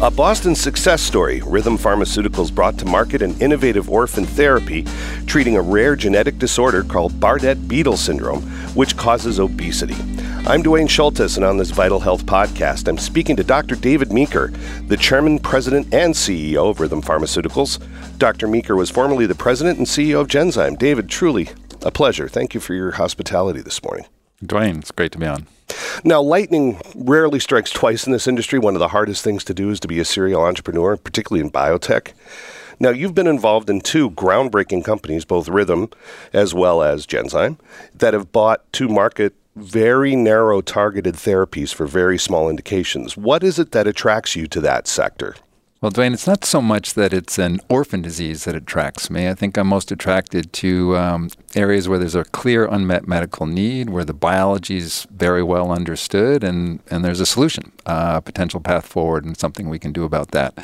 A Boston success story, Rhythm Pharmaceuticals brought to market an innovative orphan therapy treating a rare genetic disorder called Bardet Biedl syndrome, which causes obesity. I'm Duane Schulthess, and on this Vital Health podcast, I'm speaking to Dr. David Meeker, the chairman, president, and CEO of Rhythm Pharmaceuticals. Dr. Meeker was formerly the president and CEO of Genzyme. David, truly a pleasure. Thank you for your hospitality this morning. Duane, it's great to be on. Now, lightning rarely strikes twice in this industry. One of the hardest things to do is to be a serial entrepreneur, particularly in biotech. Now, you've been involved in two groundbreaking companies, both Rhythm as well as Genzyme, that have bought to market very narrow targeted therapies for very small indications. What is it that attracts you to that sector? Well, Duane, it's not so much that it's an orphan disease that attracts me. I think I'm most attracted to um, areas where there's a clear unmet medical need, where the biology is very well understood, and, and there's a solution, uh, a potential path forward, and something we can do about that.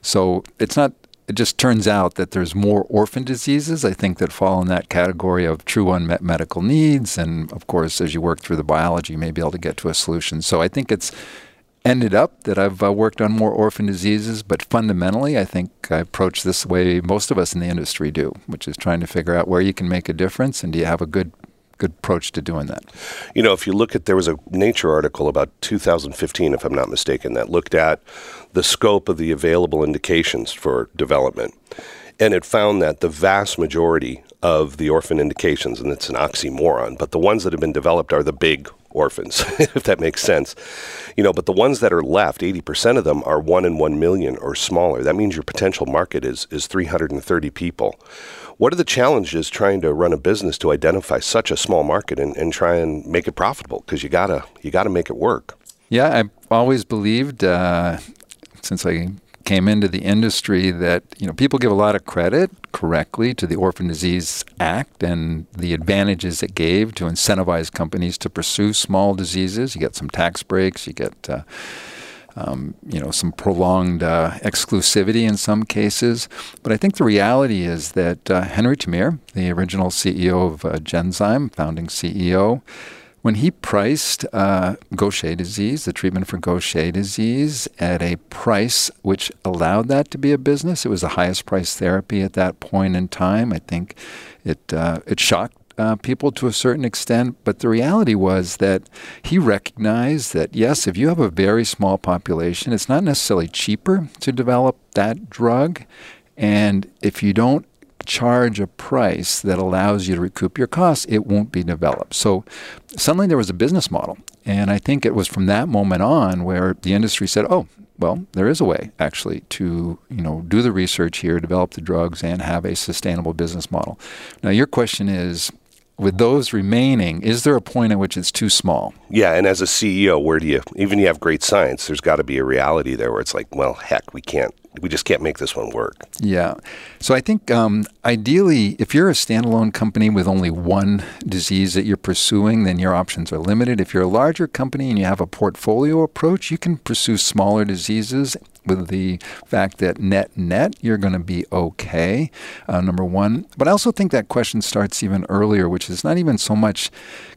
So it's not. It just turns out that there's more orphan diseases, I think, that fall in that category of true unmet medical needs. And of course, as you work through the biology, you may be able to get to a solution. So I think it's ended up that I've uh, worked on more orphan diseases, but fundamentally, I think I approach this the way most of us in the industry do, which is trying to figure out where you can make a difference and do you have a good good approach to doing that. You know, if you look at there was a Nature article about 2015 if I'm not mistaken that looked at the scope of the available indications for development. And it found that the vast majority of the orphan indications, and it's an oxymoron, but the ones that have been developed are the big orphans, if that makes sense. You know, but the ones that are left, 80% of them are 1 in 1 million or smaller. That means your potential market is is 330 people. What are the challenges trying to run a business to identify such a small market and, and try and make it profitable? Because you gotta you gotta make it work. Yeah, I've always believed uh, since I came into the industry that you know people give a lot of credit correctly to the Orphan Disease Act and the advantages it gave to incentivize companies to pursue small diseases. You get some tax breaks, you get uh, um, you know some prolonged uh, exclusivity in some cases. But I think the reality is that uh, Henri Termeer, the original CEO of uh, Genzyme, founding CEO when he priced uh, Gaucher disease, the treatment for Gaucher disease, at a price which allowed that to be a business, it was the highest priced therapy at that point in time. I think it uh, it shocked uh, people to a certain extent, but the reality was that he recognized that yes, if you have a very small population, it's not necessarily cheaper to develop that drug, and if you don't charge a price that allows you to recoup your costs, it won't be developed. So suddenly there was a business model. And I think it was from that moment on where the industry said, oh, well, there is a way actually to you know do the research here, develop the drugs, and have a sustainable business model. Now, your question is, with those remaining, is there a point at which it's too small? Yeah, and as a CEO, where do you even you have great science? There's got to be a reality there where it's like, well, heck, we can't we just can't make this one work. Yeah. So I think um, ideally, if you're a standalone company with only one disease that you're pursuing, then your options are limited. If you're a larger company and you have a portfolio approach, you can pursue smaller diseases with the fact that net net you're going to be okay. Uh, number one, but I also think that question starts even earlier, which is not even so much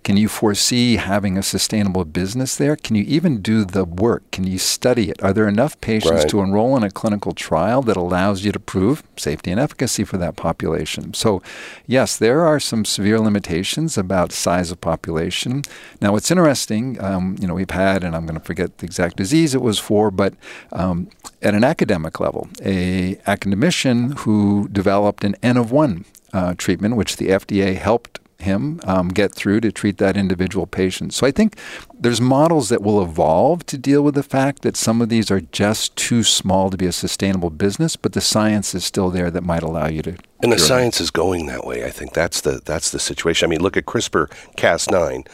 can you foresee having a sustainable business there? Can you even do the work? Can you study it? Are there enough patients right. to enroll in a clinical trial that allows you to prove safety and efficacy for that population? So, yes, there are some severe limitations about size of population. Now, what's interesting, um, you know, we've had, and I'm going to forget the exact disease it was for, but um, at an academic level, a academician who developed an N of one uh, treatment, which the FDA helped him um, get through to treat that individual patient. So I think there's models that will evolve to deal with the fact that some of these are just too small to be a sustainable business, but the science is still there that might allow you to. And the science is going that way. I think that's the that's the situation. I mean, look at CRISPR Cas9;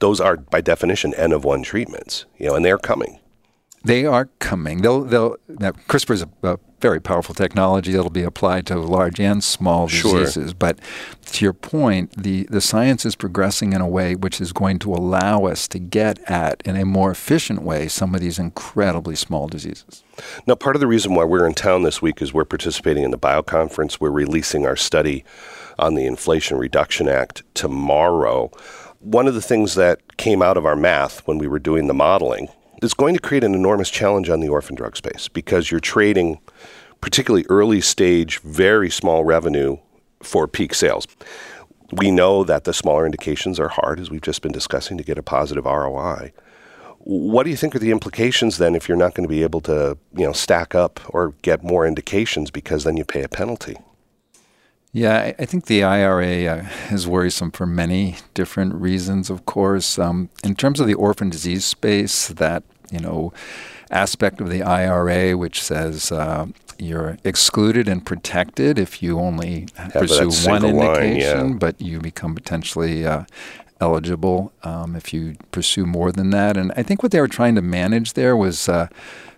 those are by definition N of one treatments, you know, and they're coming. They are coming. They'll, they'll, CRISPR is a, a, very powerful technology that'll be applied to large and small diseases. Sure. But to your point, the, the science is progressing in a way which is going to allow us to get at, in a more efficient way, some of these incredibly small diseases. Now, part of the reason why we're in town this week is we're participating in the BioConference. We're releasing our study on the Inflation Reduction Act tomorrow. One of the things that came out of our math when we were doing the modeling is going to create an enormous challenge on the orphan drug space because you're trading particularly early stage, very small revenue for peak sales. We know that the smaller indications are hard, as we've just been discussing, to get a positive ROI. What do you think are the implications then if you're not going to be able to, you know, stack up or get more indications because then you pay a penalty? Yeah, I think the IRA uh, is worrisome for many different reasons, of course. Um, in terms of the orphan disease space, that, you know, aspect of the IRA which says uh, you're excluded and protected if you only Have pursue one indication, line, yeah. but you become potentially uh, eligible um, if you pursue more than that. And I think what they were trying to manage there was uh,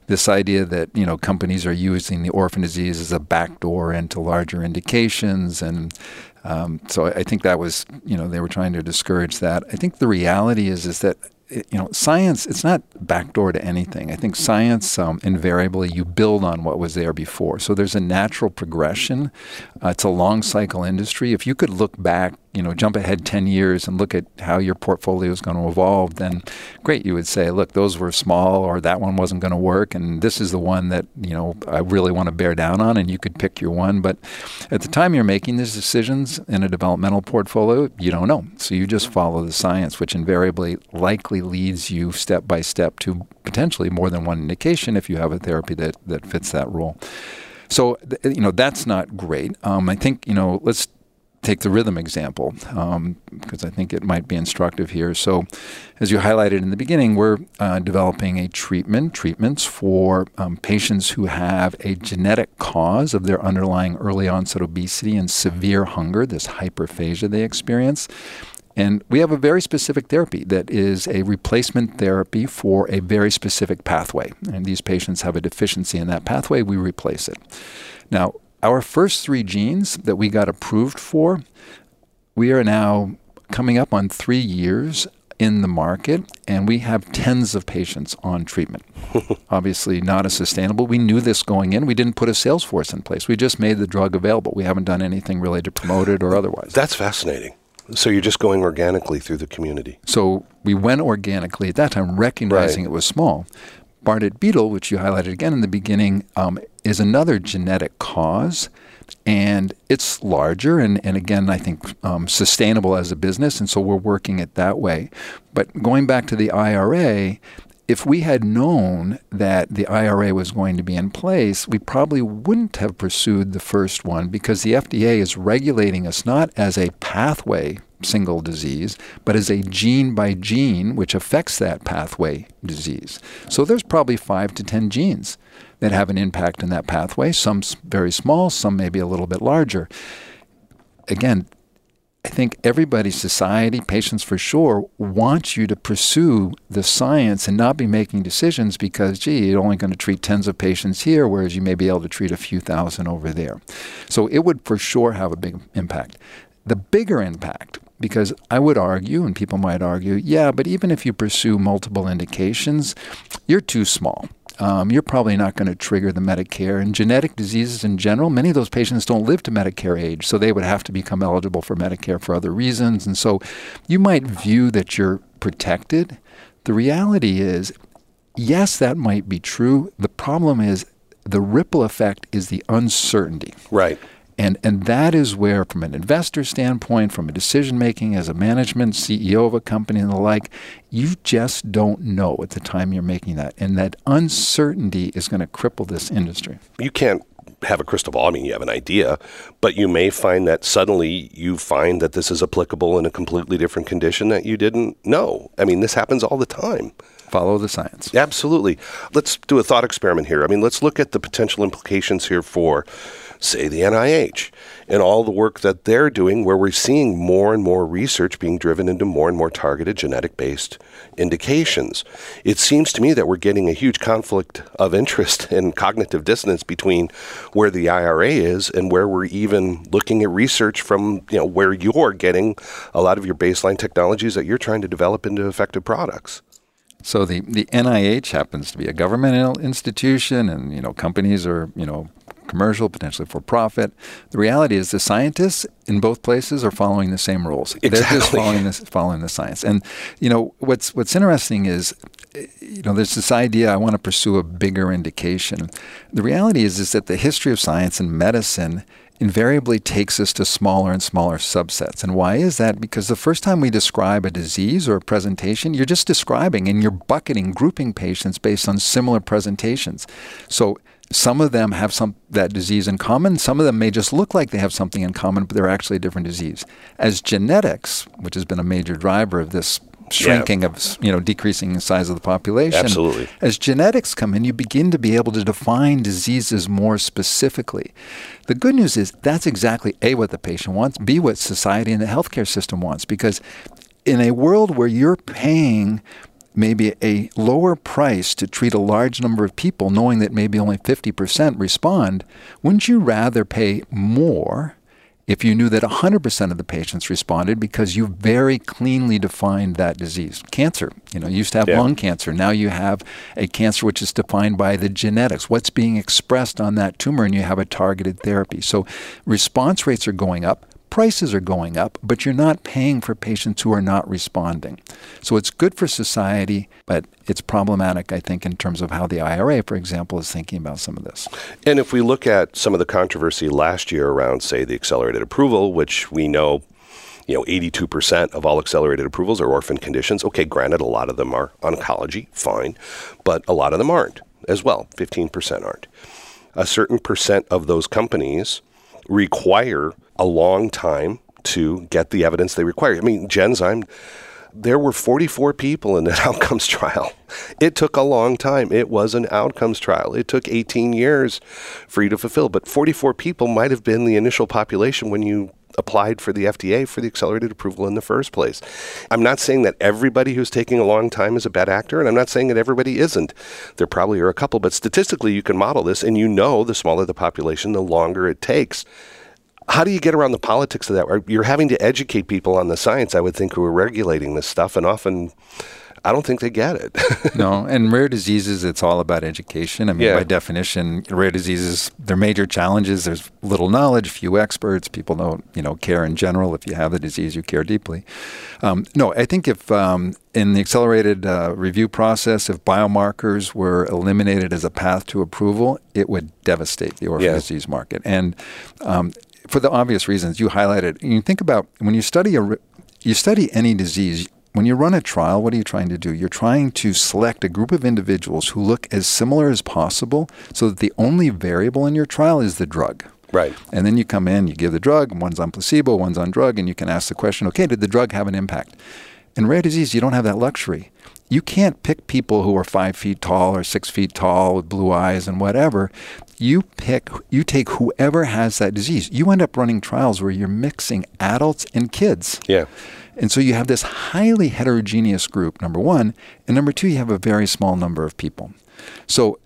this idea that you know companies are using the orphan disease as a backdoor into larger indications and um, so I think that was, you know, they were trying to discourage that. I think the reality is is that you know, science, it's not backdoor to anything. I think science, um, invariably, you build on what was there before. So there's a natural progression. Uh, it's a long cycle industry. If you could look back you know, jump ahead 10 years and look at how your portfolio is going to evolve, then great, you would say, look, those were small or that one wasn't going to work. And this is the one that, you know, I really want to bear down on. And you could pick your one. But at the time you're making these decisions in a developmental portfolio, you don't know. So you just follow the science, which invariably likely leads you step by step to potentially more than one indication if you have a therapy that, that fits that role. So, you know, that's not great. Um, I think, you know, let's take the rhythm example um, because I think it might be instructive here. So, as you highlighted in the beginning, we're uh, developing a treatment, treatments for um, patients who have a genetic cause of their underlying early onset obesity and severe hunger, this hyperphagia they experience. And we have a very specific therapy that is a replacement therapy for a very specific pathway. And these patients have a deficiency in that pathway, we replace it. Now, our first three genes that we got approved for, we are now coming up on three years in the market, and we have tens of patients on treatment. Obviously, not as sustainable. We knew this going in. We didn't put a sales force in place. We just made the drug available. We haven't done anything really to promote it or otherwise. That's fascinating. So you're just going organically through the community. So we went organically at that time, recognizing right. it was small. Bardet Biedl, which you highlighted again in the beginning, um, is another genetic cause. And it's larger and, and again, I think um, sustainable as a business. And so we're working it that way. But going back to the IRA, if we had known that the IRA was going to be in place, we probably wouldn't have pursued the first one because the FDA is regulating us not as a pathway single disease, but as a gene by gene which affects that pathway disease. So there's probably five to 10 genes that have an impact in that pathway, some very small, some maybe a little bit larger. Again, I think everybody, society, patients for sure, wants you to pursue the science and not be making decisions because, gee, you're only going to treat tens of patients here, whereas you may be able to treat a few thousand over there. So it would for sure have a big impact. The bigger impact because I would argue, and people might argue, yeah, but even if you pursue multiple indications, you're too small. Um, you're probably not going to trigger the Medicare. And genetic diseases in general, many of those patients don't live to Medicare age, so they would have to become eligible for Medicare for other reasons. And so you might view that you're protected. The reality is, yes, that might be true. The problem is the ripple effect is the uncertainty. Right. And, and that is where, from an investor standpoint, from a decision making as a management CEO of a company and the like, you just don't know at the time you're making that. And that uncertainty is going to cripple this industry. You can't have a crystal ball. I mean, you have an idea, but you may find that suddenly you find that this is applicable in a completely different condition that you didn't know. I mean, this happens all the time. Follow the science. Absolutely. Let's do a thought experiment here. I mean, let's look at the potential implications here for say the NIH and all the work that they're doing, where we're seeing more and more research being driven into more and more targeted genetic based indications. It seems to me that we're getting a huge conflict of interest and cognitive dissonance between where the IRA is and where we're even looking at research from, you know, where you're getting a lot of your baseline technologies that you're trying to develop into effective products. So the, the NIH happens to be a governmental institution, and you know companies are you know commercial, potentially for profit. The reality is the scientists in both places are following the same rules. Exactly. They're just following this, following the science. And you know what's what's interesting is eh, you know there's this idea I want to pursue a bigger indication. The reality is is that the history of science and medicine invariably takes us to smaller and smaller subsets. And why is that? Because the first time we describe a disease or a presentation, you're just describing and you're bucketing, grouping patients based on similar presentations. So some of them have some that disease in common. Some of them may just look like they have something in common, but they're actually a different disease. As genetics, which has been a major driver of this shrinking yeah. of you know decreasing the size of the population. Absolutely. As genetics come in, you begin to be able to define diseases more specifically. The good news is that's exactly a what the patient wants, b what society and the healthcare system wants, because in a world where you're paying maybe a lower price to treat a large number of people, knowing that maybe only 50% respond, wouldn't you rather pay more if you knew that 100% of the patients responded because you very cleanly defined that disease. Cancer, you know, you used to have yeah. lung cancer. Now you have a cancer which is defined by the genetics, what's being expressed on that tumor, and you have a targeted therapy. So response rates are going up prices are going up, but you're not paying for patients who are not responding. So it's good for society, but it's problematic, I think, in terms of how the IRA, for example, is thinking about some of this. And if we look at some of the controversy last year around, say, the accelerated approval, which we know you know, 82% of all accelerated approvals are orphan conditions. Okay, granted, a lot of them are oncology, fine, but a lot of them aren't as well. 15% aren't. A certain percent of those companies require a long time to get the evidence they require. I mean, Genzyme, there were 44 people in that outcomes trial. It took a long time. It was an outcomes trial. It took 18 years for you to fulfill, but 44 people might have been the initial population when you applied for the FDA for the accelerated approval in the first place. I'm not saying that everybody who's taking a long time is a bad actor, and I'm not saying that everybody isn't. There probably are a couple, but statistically, you can model this, and you know the smaller the population, the longer it takes how do you get around the politics of that? You're having to educate people on the science, I would think, who are regulating this stuff, and often I don't think they get it. no, and rare diseases, it's all about education. I mean, yeah. by definition, rare diseases, they're major challenges. There's little knowledge, few experts. People don't, you know, care in general. If you have the disease, you care deeply. Um, no, I think if um, in the accelerated uh, review process, if biomarkers were eliminated as a path to approval, it would devastate the orphan yeah. disease market. And um, for the obvious reasons you highlighted. And you think about when you study a you study any disease. When you run a trial, what are you trying to do? You're trying to select a group of individuals who look as similar as possible so that the only variable in your trial is the drug. Right. And then you come in, you give the drug, one's on placebo, one's on drug, and you can ask the question, okay, did the drug have an impact? In rare disease, you don't have that luxury you can't pick people who are five feet tall or six feet tall with blue eyes and whatever. You pick, you take whoever has that disease. You end up running trials where you're mixing adults and kids. Yeah. And so you have this highly heterogeneous group, number one. And number two, you have a very small number of people. So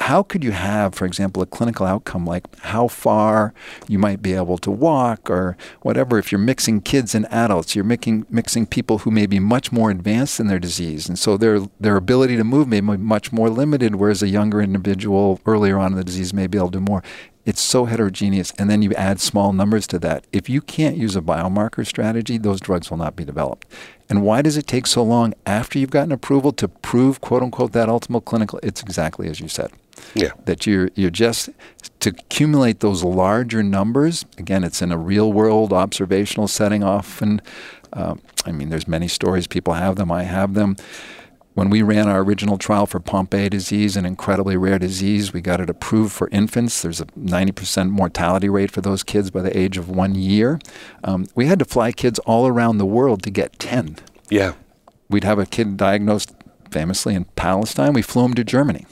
how could you have, for example, a clinical outcome like how far you might be able to walk or whatever? If you're mixing kids and adults, you're mixing, mixing people who may be much more advanced in their disease. And so their, their ability to move may be much more limited, whereas a younger individual earlier on in the disease may be able to do more. It's so heterogeneous. And then you add small numbers to that. If you can't use a biomarker strategy, those drugs will not be developed. And why does it take so long after you've gotten approval to prove, quote unquote, that ultimate clinical? It's exactly as you said. Yeah. That you're you're just to accumulate those larger numbers. Again, it's in a real world observational setting. Often, uh, I mean, there's many stories. People have them. I have them. When we ran our original trial for Pompe disease, an incredibly rare disease, we got it approved for infants. There's a 90% mortality rate for those kids by the age of one year. Um, we had to fly kids all around the world to get 10. Yeah. We'd have a kid diagnosed famously in Palestine. We flew him to Germany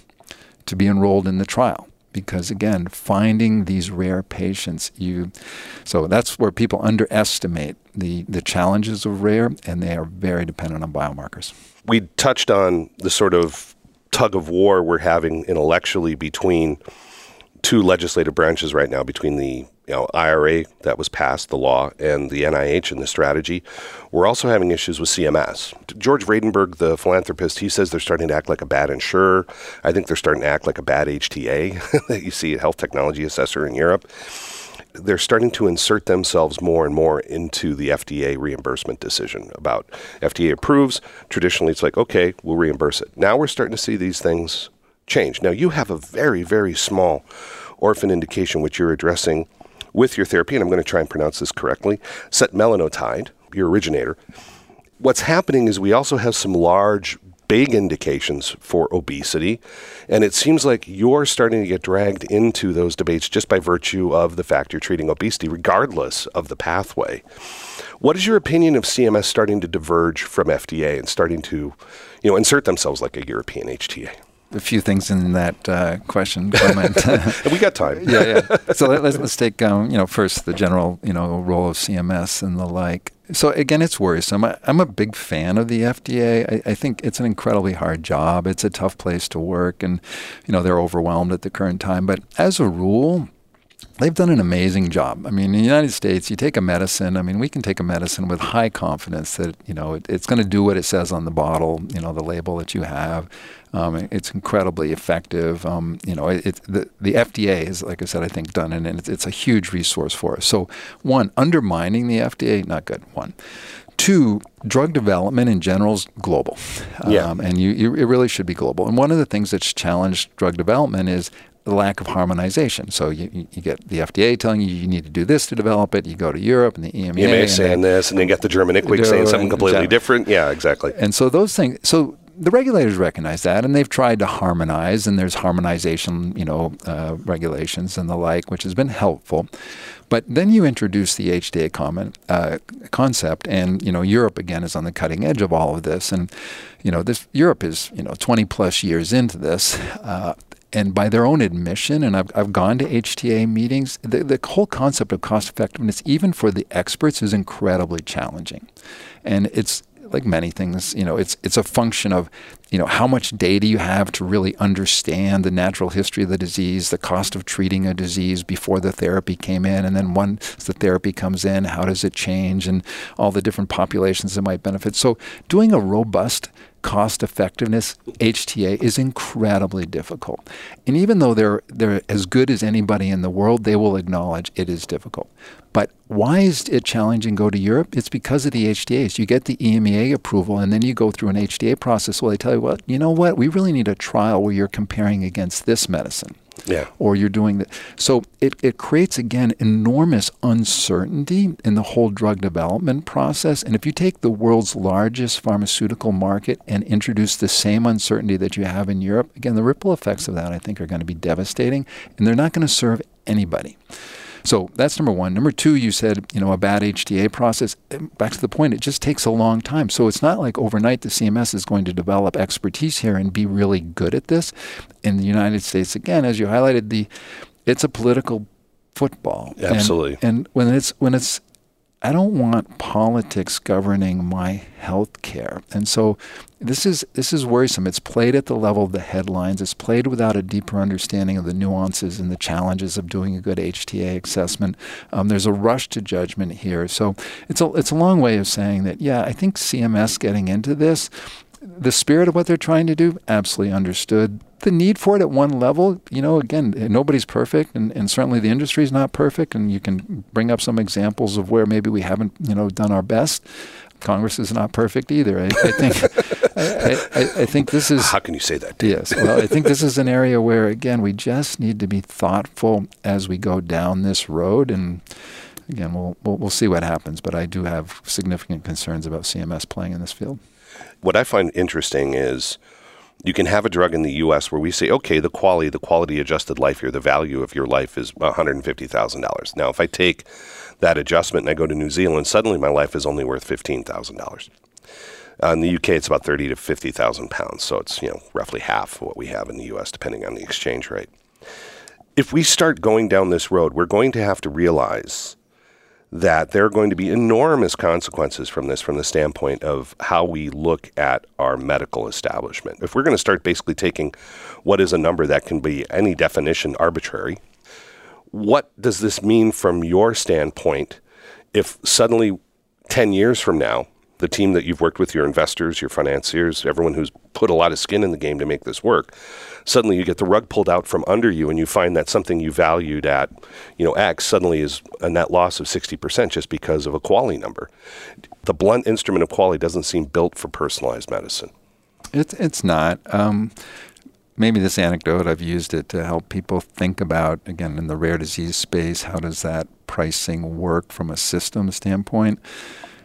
to be enrolled in the trial because again finding these rare patients you so that's where people underestimate the the challenges of rare and they are very dependent on biomarkers we touched on the sort of tug of war we're having intellectually between two legislative branches right now between the you know, IRA that was passed, the law, and the NIH and the strategy. We're also having issues with CMS. George Vradenburg, the philanthropist, he says they're starting to act like a bad insurer. I think they're starting to act like a bad HTA that you see a health technology assessor in Europe. They're starting to insert themselves more and more into the FDA reimbursement decision about FDA approves. Traditionally, it's like, okay, we'll reimburse it. Now we're starting to see these things change. Now, you have a very, very small orphan indication which you're addressing with your therapy, and I'm going to try and pronounce this correctly, setmelanotide, your originator. What's happening is we also have some large, big indications for obesity, and it seems like you're starting to get dragged into those debates just by virtue of the fact you're treating obesity, regardless of the pathway. What is your opinion of CMS starting to diverge from FDA and starting to, you know, insert themselves like a European HTA? A few things in that uh, question comment. we got time. yeah, yeah. So let, us let's take um, you know first the general you know role of CMS and the like. So again, it's worrisome. I, am a big fan of the FDA. I, I, think it's an incredibly hard job. It's a tough place to work, and you know they're overwhelmed at the current time. But as a rule, they've done an amazing job. I mean, in the United States, you take a medicine. I mean, we can take a medicine with high confidence that you know it, it's going to do what it says on the bottle, you know, the label that you have. Um, it's incredibly effective. Um, you know, it, the, the FDA is, like I said, I think done, and it's, it's a huge resource for us. So, one, undermining the FDA, not good. One. Two, drug development in general is global. Yeah. Um, and you, you, it really should be global. And one of the things that's challenged drug development is the lack of harmonization. So you, you get the FDA telling you you need to do this to develop it. You go to Europe and the EMA, EMA saying this, and then you get the German IQWiG saying something completely exactly. different. Yeah, exactly. And so those things. So the regulators recognize that, and they've tried to harmonize, and there's harmonization, you know, uh, regulations and the like, which has been helpful. But then you introduce the HTA comment, uh, concept, and you know, Europe again is on the cutting edge of all of this, and you know, this Europe is you know 20 plus years into this. Uh, and by their own admission, and I've, I've gone to HTA meetings, the, the whole concept of cost effectiveness, even for the experts, is incredibly challenging. And it's like many things, you know, it's it's a function of, you know, how much data you have to really understand the natural history of the disease, the cost of treating a disease before the therapy came in, and then once the therapy comes in, how does it change, and all the different populations that might benefit. So, doing a robust cost effectiveness, HTA is incredibly difficult. And even though they're they're as good as anybody in the world, they will acknowledge it is difficult. But why is it challenging go to Europe? It's because of the HTAs. You get the EMEA approval and then you go through an HTA process where they tell you, well, you know what, we really need a trial where you're comparing against this medicine. Yeah. Or you're doing that. So it, it creates, again, enormous uncertainty in the whole drug development process. And if you take the world's largest pharmaceutical market and introduce the same uncertainty that you have in Europe, again, the ripple effects of that, I think, are going to be devastating. And they're not going to serve anybody. So that's number one. Number two, you said, you know, a bad HTA process. Back to the point, it just takes a long time. So it's not like overnight the CMS is going to develop expertise here and be really good at this. In the United States, again, as you highlighted, the it's a political football. Absolutely. And, and when it's when it's I don't want politics governing my health care. And so this is this is worrisome. It's played at the level of the headlines. It's played without a deeper understanding of the nuances and the challenges of doing a good HTA assessment. Um, there's a rush to judgment here. So it's a it's a long way of saying that. Yeah, I think CMS getting into this, the spirit of what they're trying to do, absolutely understood the need for it at one level, you know, again, nobody's perfect, and, and certainly the industry is not perfect, and you can bring up some examples of where maybe we haven't, you know, done our best. Congress is not perfect either. I, I think I, I, I, think this is how can you say that? Yes, well, I think this is an area where again we just need to be thoughtful as we go down this road, and again we'll, we'll we'll see what happens. But I do have significant concerns about CMS playing in this field. What I find interesting is you can have a drug in the U.S. where we say, okay, the quality, the quality adjusted life year, the value of your life is $150,000. Now, if I take that adjustment and I go to New Zealand, suddenly my life is only worth $15,000. Uh, in the UK, it's about 30 to 50,000 pounds, so it's you know roughly half what we have in the U.S. depending on the exchange rate. If we start going down this road, we're going to have to realize that there are going to be enormous consequences from this from the standpoint of how we look at our medical establishment. If we're going to start basically taking what is a number that can be any definition arbitrary, what does this mean from your standpoint if suddenly 10 years from now, the team that you've worked with, your investors, your financiers, everyone who's put a lot of skin in the game to make this work, suddenly you get the rug pulled out from under you and you find that something you valued at, you know, X suddenly is a net loss of 60% just because of a quality number. The blunt instrument of quality doesn't seem built for personalized medicine. It's, it's not. Um, maybe this anecdote, I've used it to help people think about, again, in the rare disease space, how does that pricing work from a system standpoint?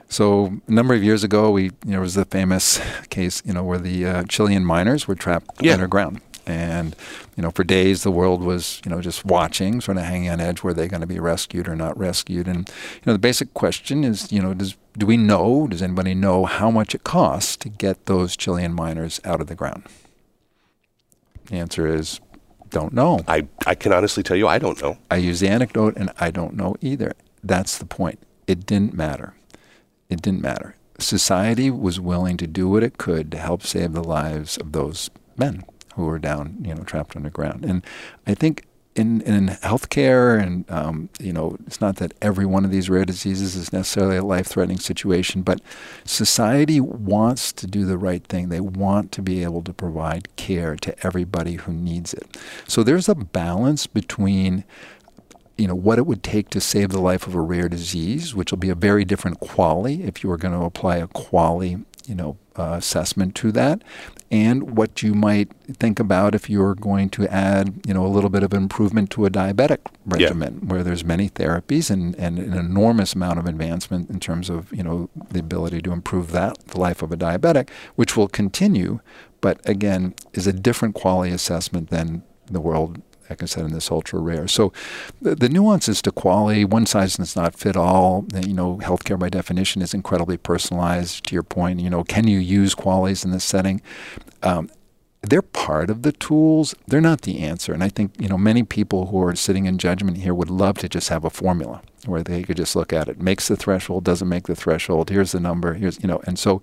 So a number of years ago, we there was the famous case, you know, where the uh, Chilean miners were trapped yeah. underground, and you know, for days the world was you know just watching, sort of hanging on edge, were they going to be rescued or not rescued? And you know, the basic question is, you know, does do we know? Does anybody know how much it costs to get those Chilean miners out of the ground? The answer is don't know. I, I can honestly tell you I don't know. I use the anecdote and I don't know either. That's the point. It didn't matter. It didn't matter. Society was willing to do what it could to help save the lives of those men who were down, you know, trapped underground. And I think in in healthcare, and um, you know, it's not that every one of these rare diseases is necessarily a life-threatening situation, but society wants to do the right thing. They want to be able to provide care to everybody who needs it. So there's a balance between you know what it would take to save the life of a rare disease, which will be a very different quality if you were going to apply a quality you know, uh, assessment to that, and what you might think about if you're going to add, you know, a little bit of improvement to a diabetic regimen, yeah. where there's many therapies and, and an enormous amount of advancement in terms of, you know, the ability to improve that the life of a diabetic, which will continue, but again is a different quality assessment than the world like I said, in this ultra rare. So the, the nuances to quality, one size does not fit all. You know, healthcare by definition is incredibly personalized. To your point, you know, can you use qualities in this setting? Um, they're part of the tools. They're not the answer. And I think you know many people who are sitting in judgment here would love to just have a formula where they could just look at it, makes the threshold, doesn't make the threshold. Here's the number. Here's you know. And so,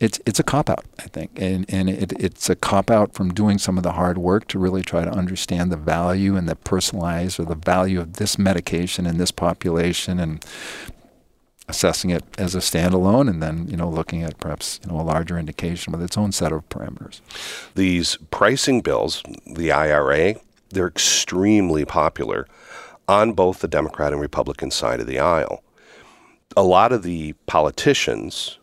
it's it's a cop out, I think, and and it, it's a cop out from doing some of the hard work to really try to understand the value and the personalized or the value of this medication in this population and assessing it as a standalone and then you know looking at perhaps you know a larger indication with its own set of parameters. These pricing bills the IRA they're extremely popular on both the Democrat and Republican side of the aisle. A lot of the politicians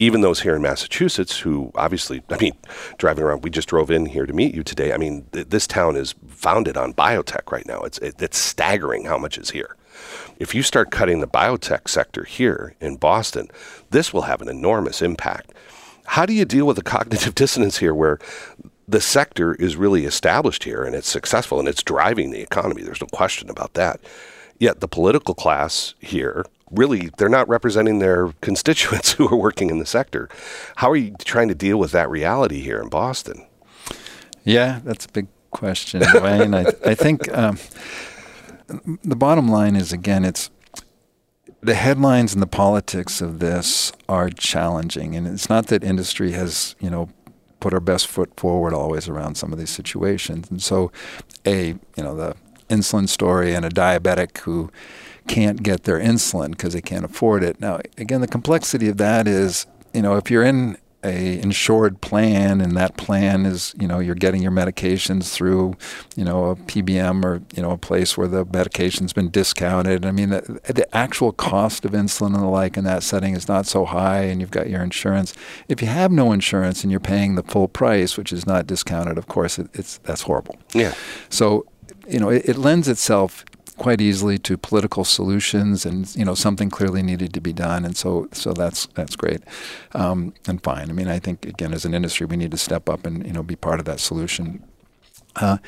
even those here in Massachusetts who obviously I mean driving around we just drove in here to meet you today. I mean th- this town is founded on biotech right now. It's it, it's staggering how much is here if you start cutting the biotech sector here in Boston, this will have an enormous impact. How do you deal with the cognitive dissonance here where the sector is really established here and it's successful and it's driving the economy? There's no question about that. Yet the political class here really they're not representing their constituents who are working in the sector. How are you trying to deal with that reality here in Boston? Yeah, that's a big question, Wayne. I, I think um, the bottom line is again, it's the headlines and the politics of this are challenging, and it's not that industry has you know put our best foot forward always around some of these situations. And so, a you know the insulin story and a diabetic who can't get their insulin because they can't afford it. Now, again, the complexity of that is you know if you're in a insured plan and that plan is you know you're getting your medications through you know a PBM or you know a place where the medication's been discounted. I mean the, the actual cost of insulin and the like in that setting is not so high and you've got your insurance. If you have no insurance and you're paying the full price which is not discounted of course it, it's that's horrible. Yeah. So you know it, it lends itself quite easily to political solutions, and you know something clearly needed to be done, and so so that's that's great um, and fine. I mean, I think again as an industry we need to step up and you know be part of that solution. Uh,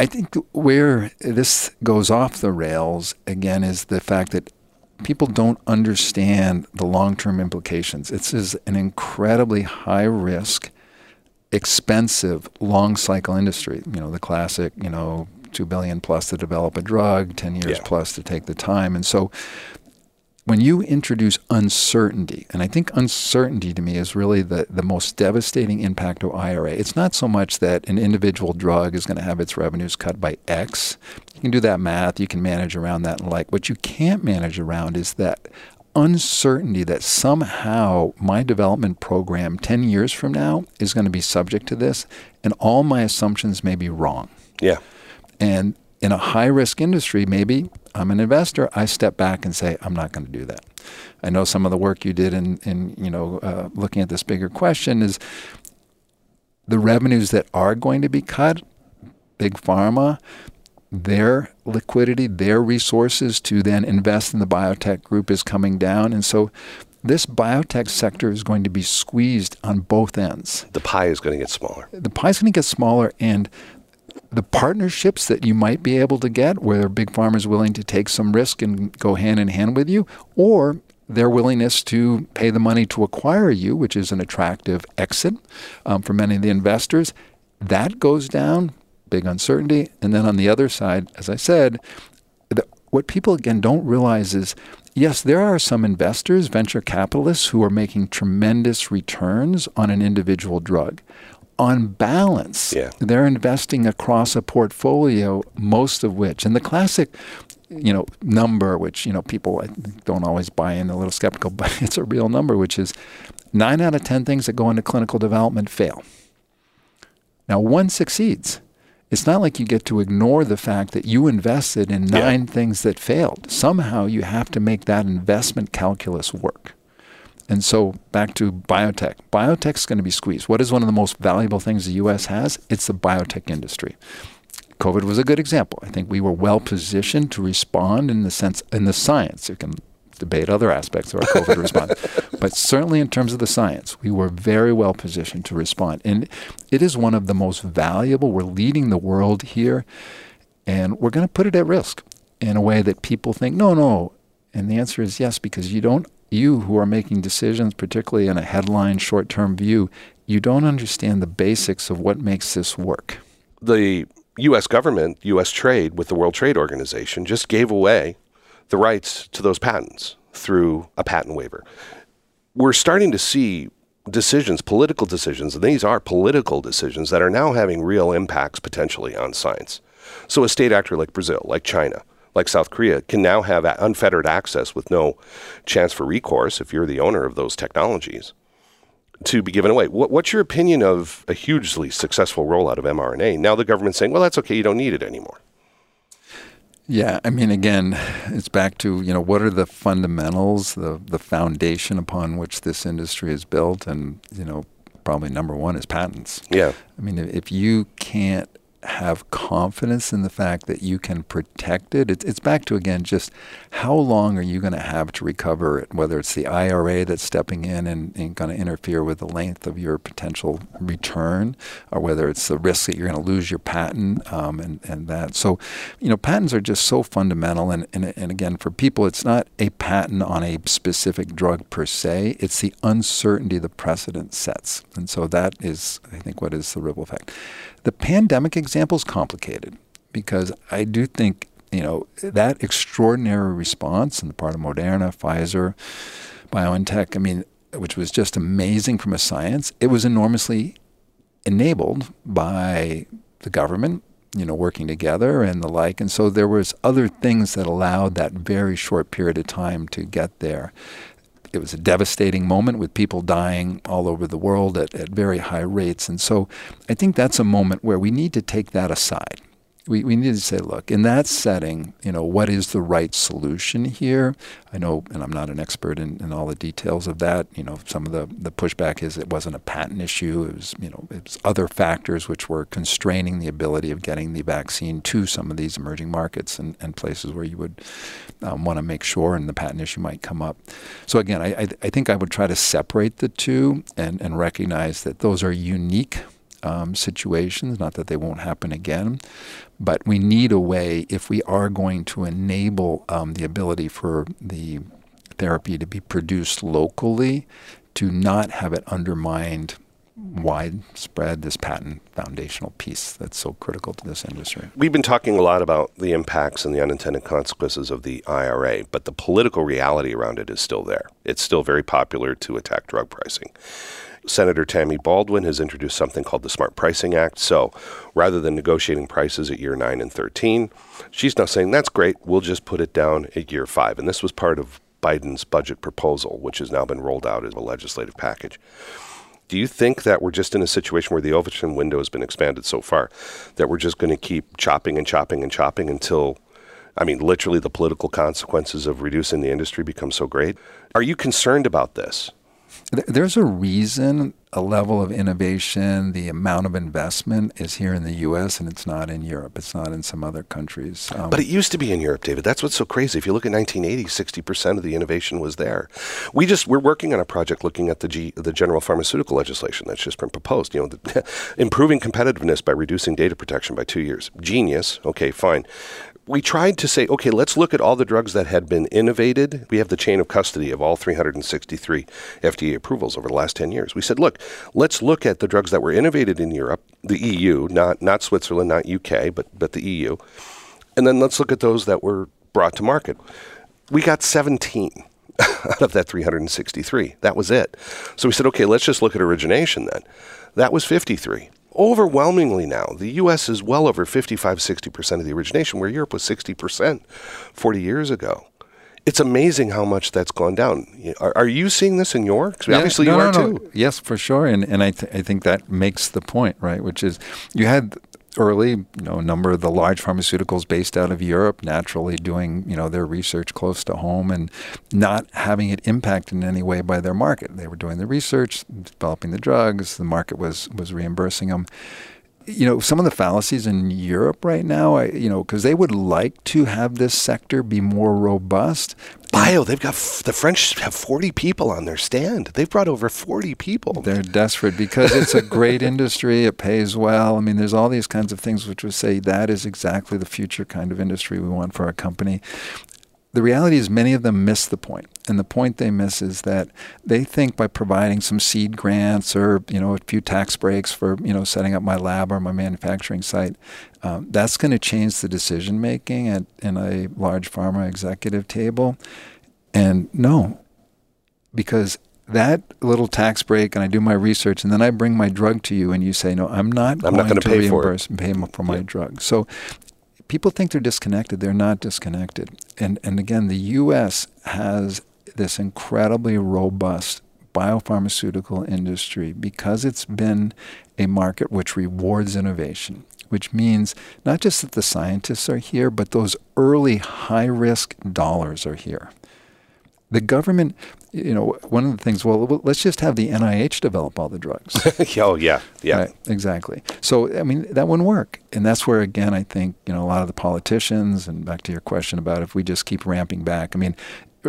I think where this goes off the rails again is the fact that people don't understand the long-term implications. This is an incredibly high risk expensive long cycle industry. You know, the classic, you know, two billion plus to develop a drug, ten years yeah. plus to take the time, and so when you introduce uncertainty, and I think uncertainty to me is really the, the most devastating impact of IRA. It's not so much that an individual drug is going to have its revenues cut by X. You can do that math, you can manage around that and like. What you can't manage around is that uncertainty that somehow my development program 10 years from now is going to be subject to this, and all my assumptions may be wrong. Yeah. And in a high risk industry, maybe I'm an investor, I step back and say, I'm not going to do that. I know some of the work you did in, in you know, uh, looking at this bigger question is the revenues that are going to be cut, big pharma, their liquidity, their resources to then invest in the biotech group is coming down. And so this biotech sector is going to be squeezed on both ends. The pie is going to get smaller. The pie is going to get smaller, and the partnerships that you might be able to get, where big pharma is willing to take some risk and go hand in hand with you, or their willingness to pay the money to acquire you, which is an attractive exit um, for many of the investors, that goes down. Big uncertainty. And then on the other side, as I said, the, what people again don't realize is yes, there are some investors, venture capitalists, who are making tremendous returns on an individual drug on balance, yeah. they're investing across a portfolio, most of which, and the classic, you know, number, which you know people don't always buy in, a little skeptical, but it's a real number, which is nine out of ten things that go into clinical development fail. Now, one succeeds. It's not like you get to ignore the fact that you invested in nine yeah. things that failed. Somehow you have to make that investment calculus work. And so back to biotech. Biotech is going to be squeezed. What is one of the most valuable things the U.S. has? It's the biotech industry. COVID was a good example. I think we were well positioned to respond in the sense in the science. You can debate other aspects of our COVID response, but certainly in terms of the science, we were very well positioned to respond. And it is one of the most valuable. We're leading the world here, and we're going to put it at risk in a way that people think, no, no. And the answer is yes, because you don't you who are making decisions, particularly in a headline short term view, you don't understand the basics of what makes this work. The U.S. government, U.S. trade with the World Trade Organization just gave away the rights to those patents through a patent waiver. We're starting to see decisions, political decisions, and these are political decisions that are now having real impacts potentially on science. So, a state actor like Brazil, like China, like South Korea, can now have unfettered access with no chance for recourse if you're the owner of those technologies to be given away. What, what's your opinion of a hugely successful rollout of mRNA? Now the government's saying, well, that's okay, you don't need it anymore. Yeah, I mean, again, it's back to you know what are the fundamentals, the the foundation upon which this industry is built, and you know probably number one is patents. Yeah, I mean, if you can't have confidence in the fact that you can protect it. It's, it's back to again just how long are you going to have to recover it? Whether it's the IRA that's stepping in and, and going to interfere with the length of your potential return, or whether it's the risk that you're going to lose your patent um, and and that. So, you know, patents are just so fundamental. And, and and again, for people, it's not a patent on a specific drug per se. It's the uncertainty the precedent sets, and so that is, I think, what is the ripple effect. The pandemic example is complicated because I do think you know that extraordinary response on the part of Moderna, Pfizer, BioNTech. I mean, which was just amazing from a science. It was enormously enabled by the government, you know, working together and the like. And so there was other things that allowed that very short period of time to get there it was a devastating moment with people dying all over the world at, at very high rates. And so I think that's a moment where we need to take that aside we, we need to say, look, in that setting, you know, what is the right solution here? I know, and I'm not an expert in, in all the details of that. You know, some of the, the pushback is it wasn't a patent issue. It was, you know, it was other factors which were constraining the ability of getting the vaccine to some of these emerging markets and, and places where you would um, want to make sure and the patent issue might come up. So again, I, I, I think I would try to separate the two and, and recognize that those are unique um, situations, not that they won't happen again, but we need a way, if we are going to enable um, the ability for the therapy to be produced locally, to not have it undermined widespread, this patent foundational piece that's so critical to this industry. We've been talking a lot about the impacts and the unintended consequences of the IRA, but the political reality around it is still there. It's still very popular to attack drug pricing. Senator Tammy Baldwin has introduced something called the Smart Pricing Act. So rather than negotiating prices at year 9 and 13, she's now saying that's great, we'll just put it down at year 5. And this was part of Biden's budget proposal, which has now been rolled out as a legislative package. Do you think that we're just in a situation where the Overton window has been expanded so far that we're just going to keep chopping and chopping and chopping until, I mean, literally the political consequences of reducing the industry become so great? Are you concerned about this? There's a reason a level of innovation, the amount of investment is here in the U.S. and it's not in Europe. It's not in some other countries. Um, but it used to be in Europe, David. That's what's so crazy. If you look at 1980, 60% of the innovation was there. We just we're working on a project looking at the G, the general pharmaceutical legislation that's just been proposed. You know, the, improving competitiveness by reducing data protection by two years. Genius. Okay, fine we tried to say, okay, let's look at all the drugs that had been innovated. We have the chain of custody of all 363 FDA approvals over the last 10 years. We said, look, let's look at the drugs that were innovated in Europe, the EU, not, not Switzerland, not UK, but, but the EU. And then let's look at those that were brought to market. We got 17 out of that 363. That was it. So we said, okay, let's just look at origination then. That was 53 overwhelmingly now, the U.S. is well over 55, 60% of the origination, where Europe was 60% 40 years ago. It's amazing how much that's gone down. Are, are you seeing this in your? Yeah, obviously, no, you are no, no. too. Yes, for sure. And and I th- I think that makes the point, right? Which is you had early, you know, a number of the large pharmaceuticals based out of Europe, naturally doing, you know, their research close to home and not having it impact in any way by their market. They were doing the research, developing the drugs, the market was was reimbursing them. You know, some of the fallacies in Europe right now, I, you know, because they would like to have this sector be more robust, Bio, they've got f- the French have 40 people on their stand. They've brought over 40 people. They're desperate because it's a great industry. It pays well. I mean, there's all these kinds of things which would say that is exactly the future kind of industry we want for our company. The reality is, many of them miss the point, and the point they miss is that they think by providing some seed grants or you know a few tax breaks for you know setting up my lab or my manufacturing site, um, that's going to change the decision making at in a large pharma executive table. And no, because that little tax break, and I do my research, and then I bring my drug to you, and you say, no, I'm not I'm going not to pay reimburse for and pay for my yeah. drug. So people think they're disconnected. They're not disconnected. And and again, the U.S. has this incredibly robust biopharmaceutical industry because it's been a market which rewards innovation which means not just that the scientists are here, but those early high risk dollars are here. The government, you know, one of the things, well, let's just have the NIH develop all the drugs. oh, yeah, yeah. Right, exactly. So, I mean, that wouldn't work. And that's where, again, I think, you know, a lot of the politicians, and back to your question about if we just keep ramping back, I mean,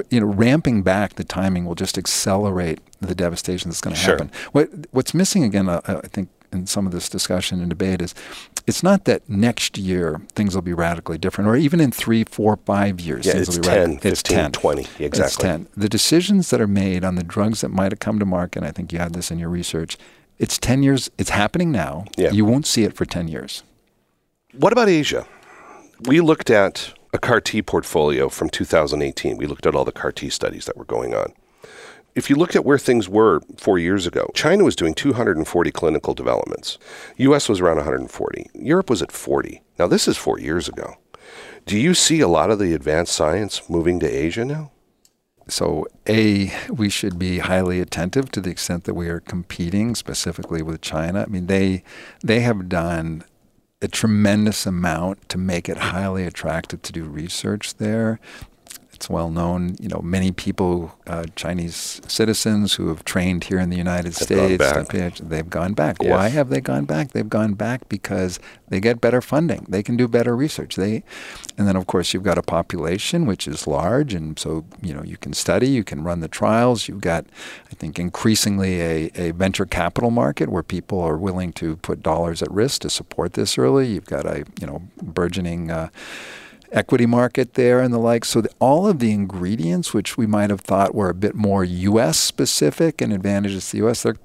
you know, ramping back the timing will just accelerate the devastation that's going to sure. happen. What What's missing again, uh, I think, in some of this discussion and debate is it's not that next year things will be radically different, or even in three, four, five years yeah, things it's will be 10, radical. it's 10, 20, exactly. It's 10. The decisions that are made on the drugs that might have come to market, I think you had this in your research, it's 10 years, it's happening now. Yeah. You won't see it for 10 years. What about Asia? We looked at a CAR T portfolio from 2018. We looked at all the CAR T studies that were going on if you looked at where things were four years ago, China was doing 240 clinical developments. US was around 140. Europe was at 40. Now, this is four years ago. Do you see a lot of the advanced science moving to Asia now? So, A, we should be highly attentive to the extent that we are competing specifically with China. I mean, they, they have done a tremendous amount to make it highly attractive to do research there. It's well known, you know, many people, uh, Chinese citizens who have trained here in the United have States, they've gone back. Yes. Why have they gone back? They've gone back because they get better funding. They can do better research. They, and then of course you've got a population which is large, and so you know you can study, you can run the trials. You've got, I think, increasingly a, a venture capital market where people are willing to put dollars at risk to support this early. You've got a you know burgeoning. Uh, equity market there and the like. So the, all of the ingredients, which we might have thought were a bit more U.S. specific and advantages to the U.S., they're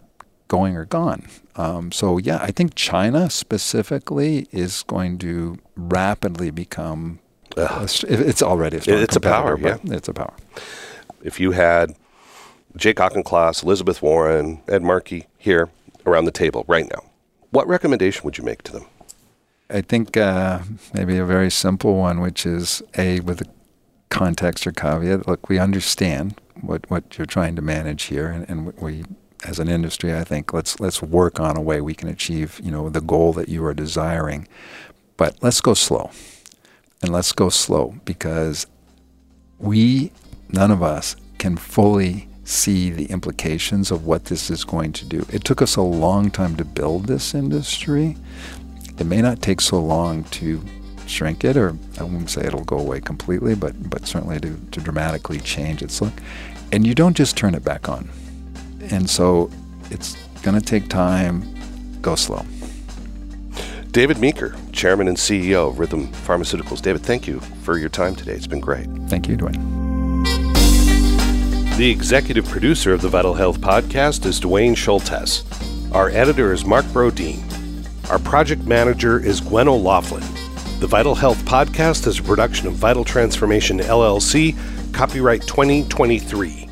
going or gone. Um, so yeah, I think China specifically is going to rapidly become. A, it's already a strong It's a power, but It's a power. If you had Jake Auchincloss, Elizabeth Warren, Ed Markey here around the table right now, what recommendation would you make to them? I think uh, maybe a very simple one, which is a with a context or caveat. Look, we understand what what you're trying to manage here, and, and we, as an industry, I think let's let's work on a way we can achieve you know the goal that you are desiring, but let's go slow, and let's go slow because we none of us can fully see the implications of what this is going to do. It took us a long time to build this industry. It may not take so long to shrink it, or I won't say it'll go away completely, but but certainly to, to dramatically change its look. And you don't just turn it back on. And so it's going to take time. Go slow. David Meeker, Chairman and CEO of Rhythm Pharmaceuticals. David, thank you for your time today. It's been great. Thank you, Duane. The executive producer of the Vital Health Podcast is Duane Schulthess. Our editor is Mark Brodeen. Our project manager is Gwen O'Laughlin. The Vital Health Podcast is a production of Vital Transformation LLC, copyright 2023.